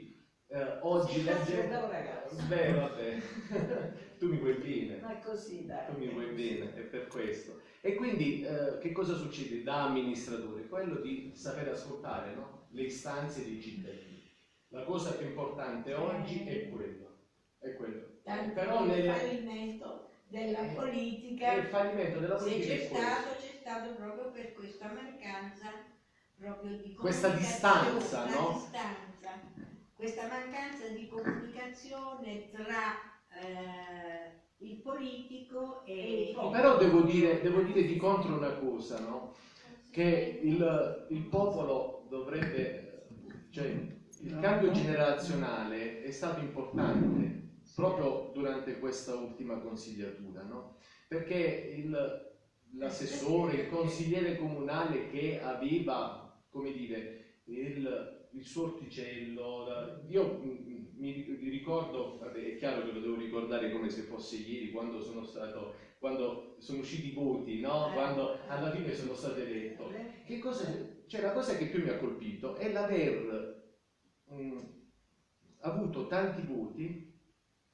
eh, oggi Sì, la gente... bravo ragazzo. Beh, vabbè, tu mi vuoi bene, Ma è così, dai. tu mi vuoi bene, è per questo. E quindi eh, che cosa succede da amministratore? Quello di saper ascoltare no? le istanze dei cittadini. La cosa più importante oggi è quello. È quello. Tanto Però il nel, fallimento della nel politica, fallimento della politica c'è stato, c'è stato proprio per questa mancanza proprio di Questa distanza, no? distanza, questa mancanza di comunicazione tra eh, il politico e il Però devo dire, devo dire di contro una cosa, no? Che il, il popolo dovrebbe, cioè il cambio generazionale è stato importante proprio durante questa ultima consigliatura, no? Perché il- l'assessore, il consigliere comunale che aveva, come dire, il, il suo orticello, la- io mm, mi mi ricordo, vabbè, è chiaro che lo devo ricordare come se fosse ieri, quando sono stato, quando sono usciti i voti, no? Quando alla fine sono stato eletto. Che cosa, cioè la cosa che più mi ha colpito è l'aver mm, avuto tanti voti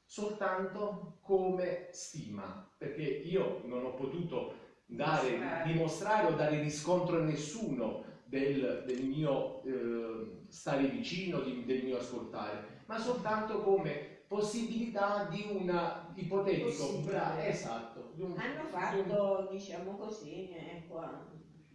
soltanto come stima, perché io non ho potuto dare, dimostrare o dare riscontro a nessuno del, del mio eh, stare vicino, di, del mio ascoltare, ma soltanto come possibilità di una ipotetico bra- esatto di un, Hanno di un- fatto, diciamo così, eh, qua.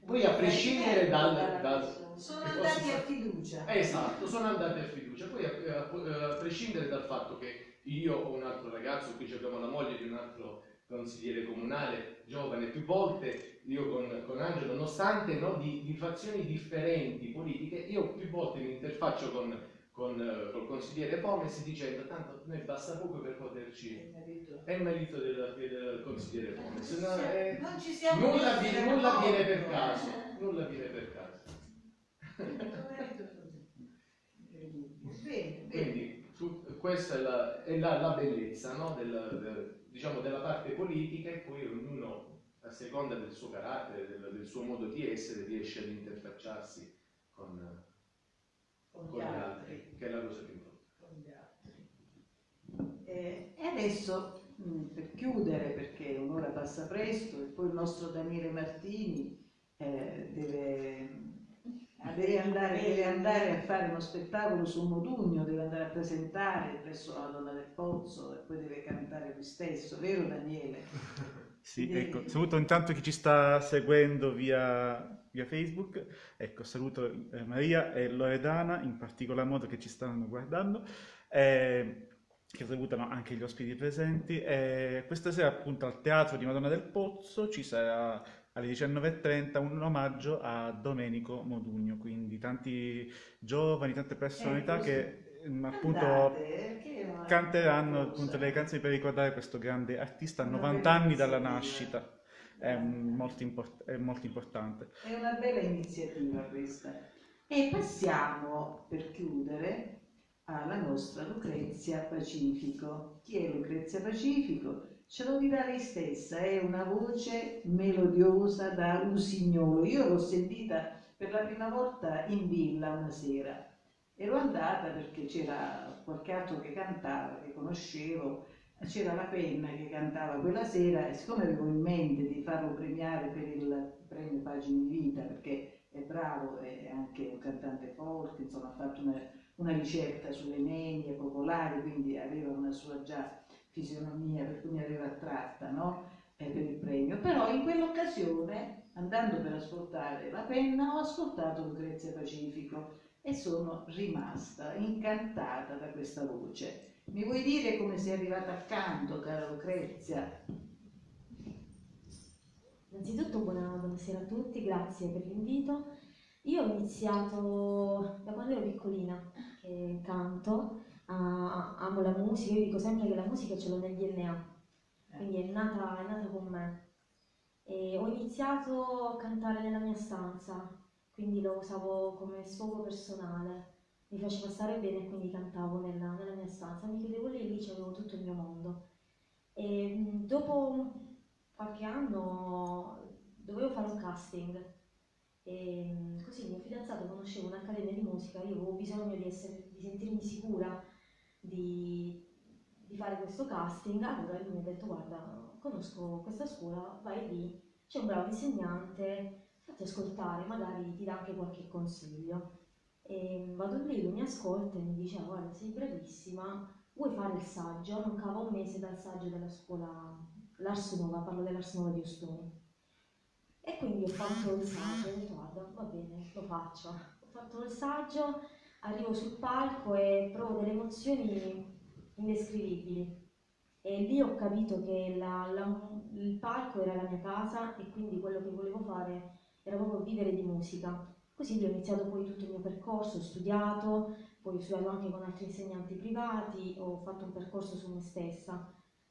Poi a prescindere dal- dal- persona. Sono andati a fiducia. Esatto, sono andate a fiducia. Poi a, a- a prescindere dal fatto che io ho un altro ragazzo, qui abbiamo la moglie di un altro consigliere comunale, giovane, più volte io con, con Angelo, nonostante no, di, di fazioni differenti politiche, io più volte mi interfaccio con, con, eh, col consigliere Pomes dicendo tanto a noi basta poco per poterci... È il marito del, del consigliere Pomes. No, eh, Non ci siamo nulla, vi- nulla viene per caso. Nulla viene per caso. Bene, bene. Quindi questa è la, è la- la bellezza no? del- del- diciamo, della parte politica e poi ognuno a seconda del suo carattere, del, del suo modo di essere, riesce ad interfacciarsi con, Con con gli altri. altri, che è la cosa più importante. con gli altri. Eh, e adesso, mh, per chiudere, perché un'ora passa presto, e poi il nostro Daniele Martini eh, deve, deve andare, deve andare a fare uno spettacolo su Modugno, deve andare a presentare presso la Madonna del Pozzo e poi deve cantare lui stesso, vero Daniele? Sì, Devi- ecco, saluto intanto chi ci sta seguendo via, via Facebook, ecco, saluto eh, Maria e Loredana, in particolar modo che ci stanno guardando, eh, che salutano anche gli ospiti presenti. E questa sera appunto al Teatro di Madonna del Pozzo ci sarà alle 19.30 un omaggio a Domenico Modugno, quindi tanti giovani, tante personalità sì. che mm, appunto Andate, eh, canteranno appunto le canzoni per ricordare questo grande artista a Una 90 bella anni dalla nascita. È, molto import- è molto importante. È una bella iniziativa questa. E passiamo, per chiudere, alla nostra Lucrezia Pacifico. Chi è Lucrezia Pacifico? Ce lo dirà lei stessa, è una voce melodiosa da usignolo. Io l'ho sentita per la prima volta in villa una sera. Ero andata perché c'era qualche altro che cantava, che conoscevo, c'era la penna che cantava quella sera e siccome avevo in mente di farlo premiare per il premio Pagine di Vita perché è bravo, è anche un cantante forte, insomma ha fatto una, una ricerca sulle nenie popolari, quindi aveva una sua già fisionomia per cui mi aveva attratta no? Eh, per il premio. Però in quell'occasione, andando per ascoltare la penna, ho ascoltato Lucrezia Pacifico e sono rimasta incantata da questa voce. Mi vuoi dire come sei arrivata accanto, cara Lucrezia? Innanzitutto buona, buonasera a tutti, grazie per l'invito. Io ho iniziato da quando ero piccolina che canto, ah, amo la musica, io dico sempre che la musica ce l'ho nel DNA, quindi è nata, è nata con me. E ho iniziato a cantare nella mia stanza, quindi lo usavo come sfogo personale, mi faceva stare bene e quindi cantavo nella, nella mia stanza, mi chiudevo lì e lì c'avevo tutto il mio mondo. E mh, dopo qualche anno dovevo fare un casting. E mh, così il mio fidanzato conosceva un'accademia di musica, io avevo bisogno di, essere, di sentirmi sicura di, di fare questo casting, allora lui mi ha detto guarda conosco questa scuola, vai lì, c'è un bravo insegnante, fatti ascoltare, magari ti dà anche qualche consiglio. E vado lì, lui mi ascolta e mi dice "Ah, guarda sei bravissima, vuoi fare il saggio? Mancava un mese dal saggio della scuola Lars Nova, parlo dell'Ars Nova di Ostuni. E quindi ho fatto il saggio, ho detto guarda, va bene, lo faccio. Ho fatto il saggio, arrivo sul palco e provo delle emozioni indescrivibili. E lì ho capito che la- la- il palco era la mia casa e quindi quello che volevo fare era proprio vivere di musica. Così ho iniziato poi tutto il mio percorso, ho studiato, poi ho studiato anche con altri insegnanti privati, ho fatto un percorso su me stessa,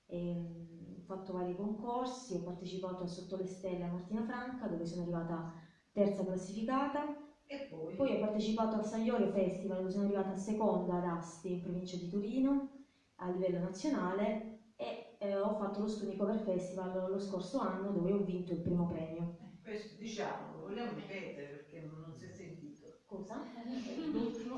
e, mm, ho fatto vari concorsi, ho partecipato a Sotto le Stelle a Martina Franca dove sono arrivata terza classificata, E poi? poi ho partecipato al Sagliorio Festival dove sono arrivata seconda ad Asti in provincia di Torino a livello nazionale e eh, ho fatto lo Stuni Cover Festival lo scorso anno dove ho vinto il primo premio. Eh, Questo diciamo, lo vogliamo ripetere perché non si è sentito. Cosa?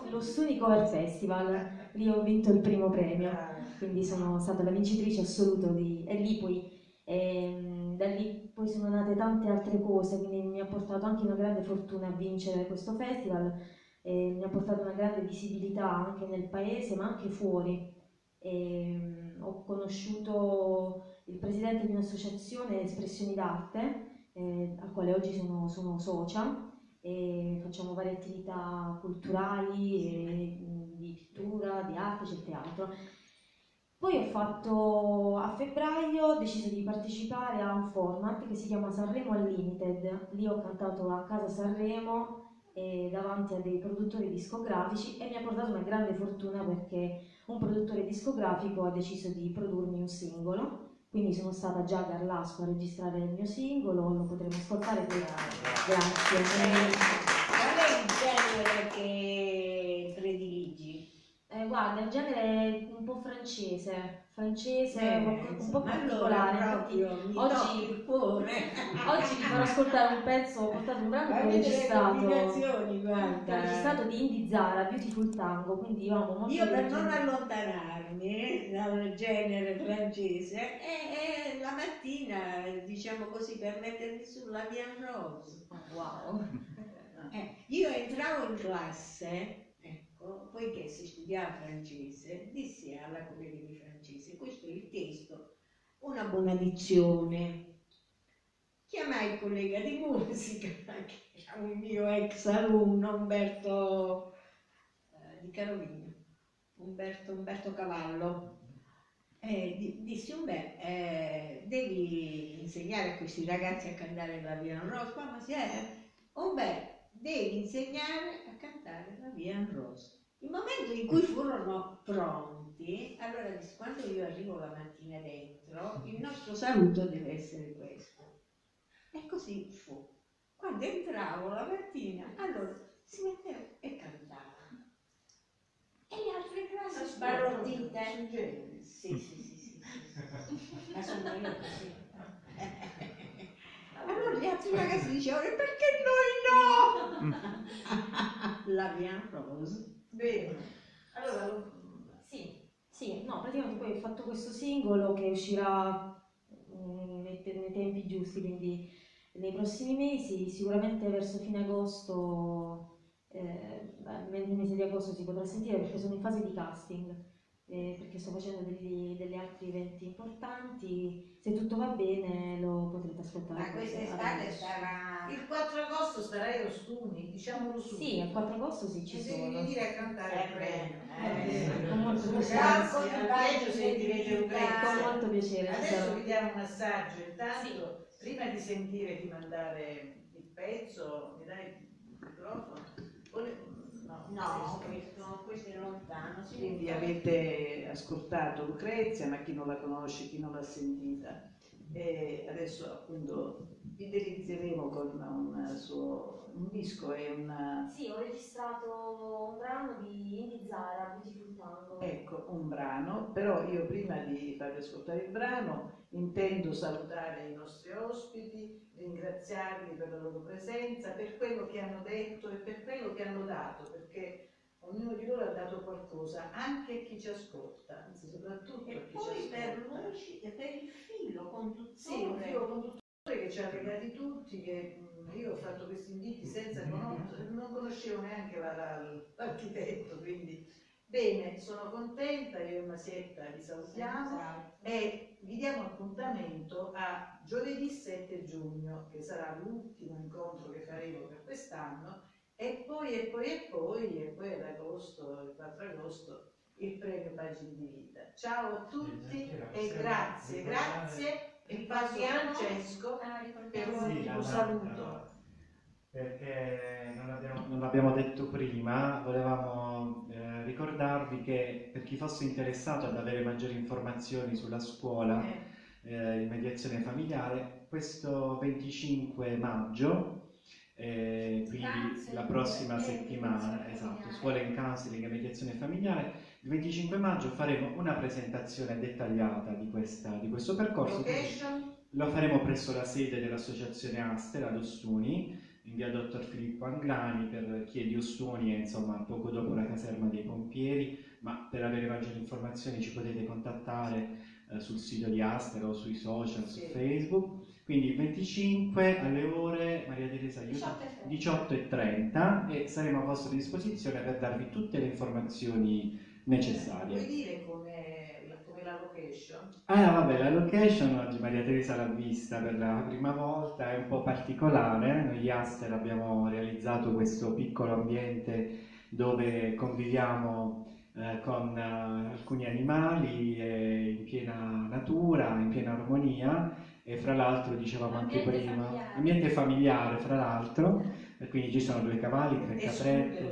Lo Stuni Cover Festival, lì ho vinto il primo premio. Ah, quindi sono stata la vincitrice assoluta di... e lì poi ehm, da lì poi sono nate tante altre cose, quindi mi ha portato anche una grande fortuna a vincere questo festival, e mi ha portato una grande visibilità anche nel paese ma anche fuori. E, um, ho conosciuto il presidente di un'associazione Espressioni d'Arte, eh, al quale oggi sono, sono socia, e facciamo varie attività culturali, e, di pittura, di arte, c'è il teatro. Poi ho fatto a febbraio, ho deciso di partecipare a un format che si chiama Sanremo Unlimited. Lì ho cantato a casa Sanremo eh, davanti a dei produttori discografici e mi ha portato una grande fortuna perché un produttore discografico ha deciso di produrmi un singolo. Quindi sono stata già a Garlasco a registrare il mio singolo, lo potremo ascoltare poi. Grazie. Qual è il genere che prediligi? Eh, guarda, il genere è un po' francese, francese, Eh, un po' particolare. allora oggi- il cuore. Oggi vi farò ascoltare un pezzo, ho portato un brano che ho registrato, che ho registrato di Indy Zara, Beautiful Tango, quindi io amo molto Io per non allontanarmi dal genere francese, e, e la mattina, diciamo così, per mettermi sulla via Rose. Wow. Eh, io entravo in classe, ecco, poiché si studiava francese, dissi alla collega di francese, questo è il testo, una buona dizione. Chiamai il collega di musica, che era un mio ex alunno, Umberto eh, di Carovigno, Umberto, Umberto Cavallo. E di- dissi Umberto, eh, devi insegnare a questi ragazzi a cantare la Via Rose, ma si è Umberto, devi insegnare a cantare la Via Rose. Il momento in cui furono pronti, allora quando io arrivo la mattina dentro, il nostro saluto deve essere questo. E così fu. Quando entravo la mattina, allora si metteva e cantava. E le altre classi sbalordite. Sì, sì, sì, sì, sì, sì. Ma sono io così. Allora gli altri ragazzi dicevano, "E perché noi no? La Via Rose. Bene, allora lo- Sì, sì, no, praticamente poi ho fatto questo singolo che uscirà mm, nei, nei tempi giusti, quindi nei prossimi mesi, sicuramente verso fine agosto, eh, nel mese di agosto si potrà sentire perché sono in fase di casting, eh, perché sto facendo degli, degli altri eventi importanti, se tutto va bene lo potrete ascoltare. Ma quest'estate sarà... il 4 agosto starai a Ostuni, diciamolo subito. Sì, il 4 agosto sì, ci Ci devi sono. venire a cantare Eh, il premio. eh, Con molto piacere. Con premio. molto piacere. Adesso vi diamo un assaggio, intanto prima di sentire e di mandare il pezzo, mi dai il microfono? No, questo, questo è lontano. sì. Quindi avete ascoltato Lucrezia, ma chi non la conosce, chi non l'ha sentita. E adesso appunto vi delizieremo con un suo un disco e una, Sì, ho registrato un brano di Indy Zara, Beautiful Tango. ecco, un brano, però io prima di farvi ascoltare il brano intendo salutare i nostri ospiti, ringraziarli per la loro presenza, per quello che hanno detto e per quello che hanno dato, perché ognuno di loro ha dato qualcosa, anche a chi ci ascolta, anzi soprattutto E a chi poi ci per ascolta. e per il filo conduttore. Sì, un filo conduttore che ci ha legati tutti, che mh, io ho fatto questi inviti senza conoscere, non conoscevo neanche la- la- l'architetto, quindi bene, sono contenta, io e Masietta vi salutiamo e vi diamo appuntamento a giovedì 7 giugno, che sarà l'ultimo incontro che faremo per quest'anno, e poi e poi e poi, e poi ad agosto, il 4 agosto, il premio Pagine di Vita. Ciao a tutti e grazie, grazie. E passo Francesco Ah, per un Sì, la saluto. data, Perché non abbiamo, non l'abbiamo detto prima, volevamo eh, ricordarvi che per chi fosse interessato ad avere maggiori informazioni sulla scuola Eh, eh, in mediazione familiare, questo 25 maggio, eh, quindi la prossima settimana, esatto, scuola in counseling e mediazione familiare, il 25 maggio faremo una presentazione dettagliata di, questa, di questo percorso. Location? lo faremo presso la sede dell'associazione Aster ad Ostuni, in via Dottor Filippo Anglani, per chi è di Ostuni è insomma poco dopo la caserma dei pompieri, ma per avere maggiori informazioni ci potete contattare eh, sul sito di Aster o sui social, su Sì. Facebook. Quindi il 25 alle ore, Maria Teresa, aiuta, 18.30 e saremo a vostra disposizione per darvi tutte le informazioni necessarie. Puoi dire come, come la location? Ah, vabbè, la location oggi Maria Teresa l'ha vista per la prima volta, è un po' particolare. Noi Aster abbiamo realizzato questo piccolo ambiente dove conviviamo eh, con eh, alcuni animali eh, in piena natura, in piena armonia e fra l'altro dicevamo anche prima, familiare. ambiente familiare fra l'altro, quindi ci sono due cavalli, tre caprette,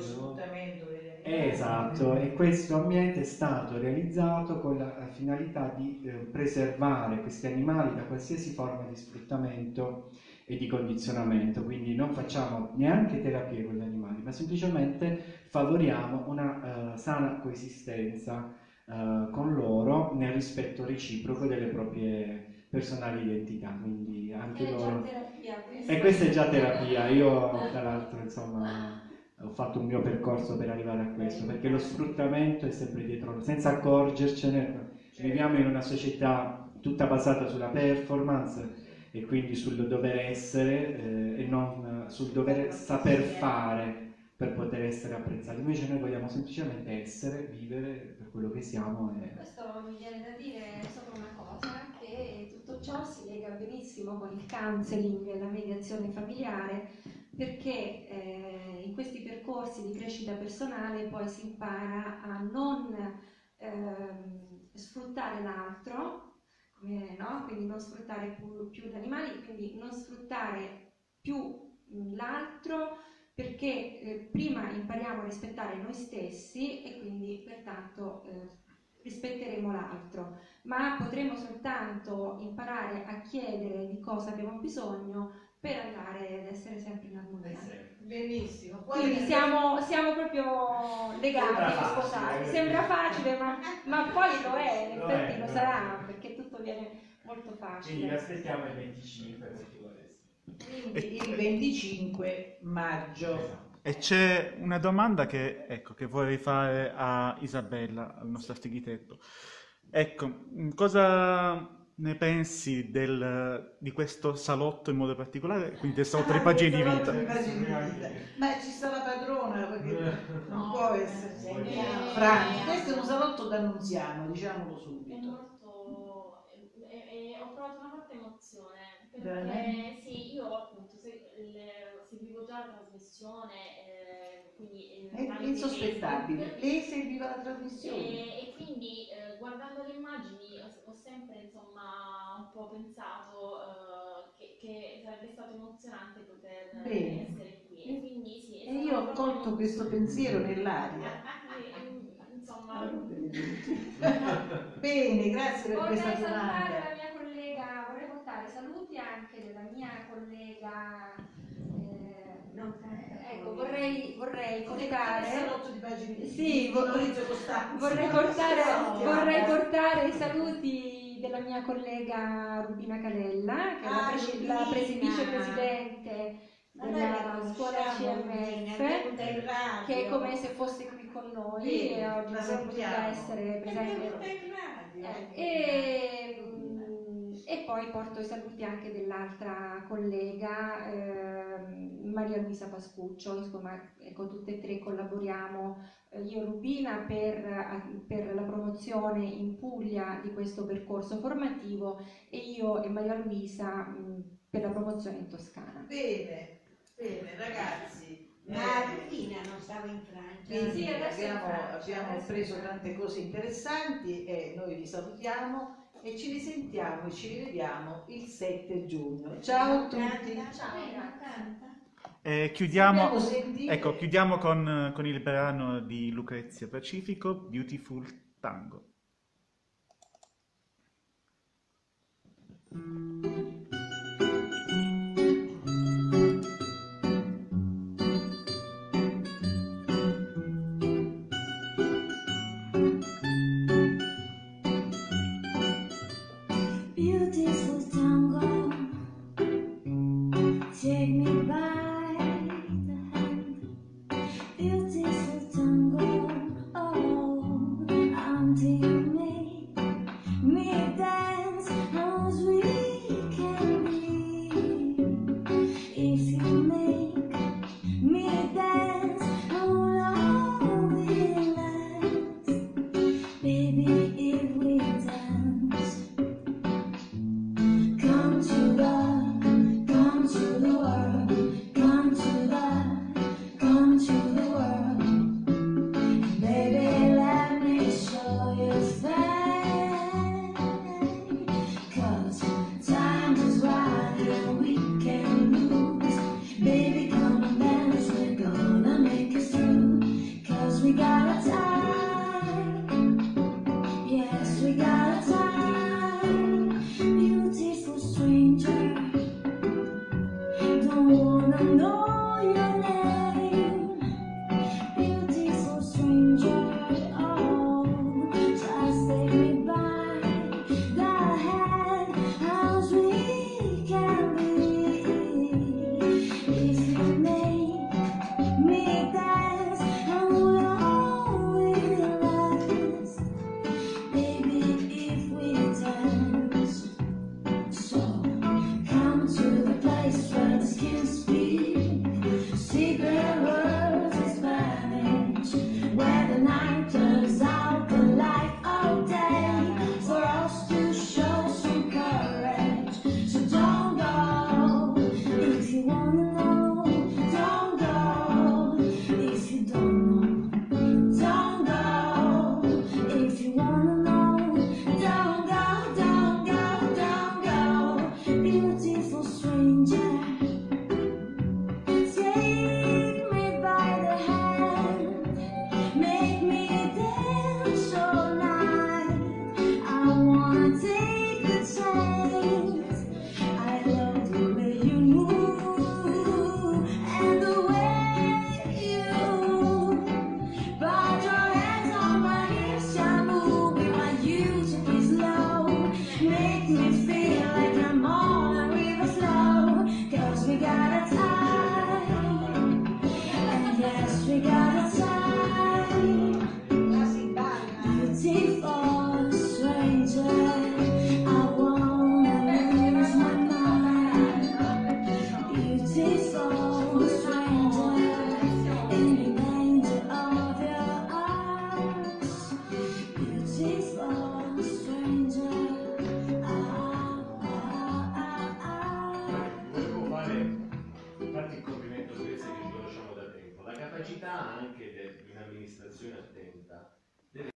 Esatto, e questo ambiente è stato realizzato con la finalità di eh, preservare questi animali da qualsiasi forma di sfruttamento e di condizionamento, quindi non facciamo neanche terapie con gli animali, ma semplicemente favoriamo una eh, sana coesistenza eh, con loro nel rispetto reciproco delle proprie personali identità, quindi anche È già loro... terapia. E questa è già terapia, io tra l'altro insomma ho fatto un mio percorso per arrivare a questo, perché lo sfruttamento è sempre dietro, senza accorgercene, viviamo in una società tutta basata sulla performance e quindi sul dover essere eh, e non sul dover saper fare per poter essere apprezzati. Invece noi vogliamo semplicemente essere, vivere per quello che siamo e Questo mi viene da dire solo una cosa, che tutto ciò si lega benissimo con il counseling e la mediazione familiare, perché eh, in questi percorsi di crescita personale poi si impara a non ehm, sfruttare l'altro, no? quindi non sfruttare più, più gli animali, quindi non sfruttare più mh, l'altro perché eh, prima impariamo a rispettare noi stessi e quindi pertanto eh, rispetteremo l'altro, ma potremo soltanto imparare a chiedere di cosa abbiamo bisogno per andare ad essere sempre in armonia. Benissimo. Quindi Poi siamo, siamo proprio legati Sembra e facile, sposati. eh. Sembra facile, ma, ma poi lo è, in Lo effetti è, lo lo sarà, perché tutto viene molto quindi facile. aspettiamo il 25 per chi volesse. quindi il 25 maggio. Esatto. E c'è una domanda che, ecco, che vorrei fare a Isabella, al nostro architetto. Ecco, cosa ne pensi del- di questo salotto in modo particolare, quindi del salotto Ah, pagine di pagine di vita. Ma ci sta la padrona, perché non può esserci. Eh, Franco, questo è un salotto d'annunziano, diciamolo È subito. molto... e- e ho provato una forte emozione perché Veramente? sì, io appunto se- già la trasmissione, eh, quindi eh, È insospettabile. Facebook. Lei seguiva la trasmissione. E, e quindi eh, guardando le immagini ho, ho sempre insomma un po' pensato eh, che, che sarebbe stato emozionante poter eh, Bene. essere qui. E quindi sì, E io ho colto questo pensiero nell'aria. E, mm, insomma, Bene, grazie per Vorrei questa salutare domanda. la mia collega, vorrei portare saluti anche della mia collega. Eh, Non tanto ecco, poi. vorrei, vorrei portare. Sì. Vorrei portare, vorrei portare i saluti della mia collega Rubina Calella, che è la, Ah, presi- la Rubina. presi- vicepresidente della scuola CMF, che è come se fosse qui con noi Bene, e oggi non salutiamo. essere presente. radio. Eh, e, e poi porto i saluti anche dell'altra collega ehm, Maria Luisa Pascuccio, insomma ecco tutte e tre collaboriamo, eh, io e Rubina per, per la promozione in Puglia di questo percorso formativo e io e Maria Luisa mh, per la promozione in Toscana. Bene, bene, ragazzi. Ma eh, Rubina non stava in Francia. Quindi Sì, adesso è in abbiamo, Francia, abbiamo preso tante cose interessanti e noi vi salutiamo e ci risentiamo e ci rivediamo il 7 giugno. Ciao a tutti. Ciao, Eh, chiudiamo, ecco, chiudiamo con, con il brano di Lucrezia Pacifico, Beautiful Tango. Beautiful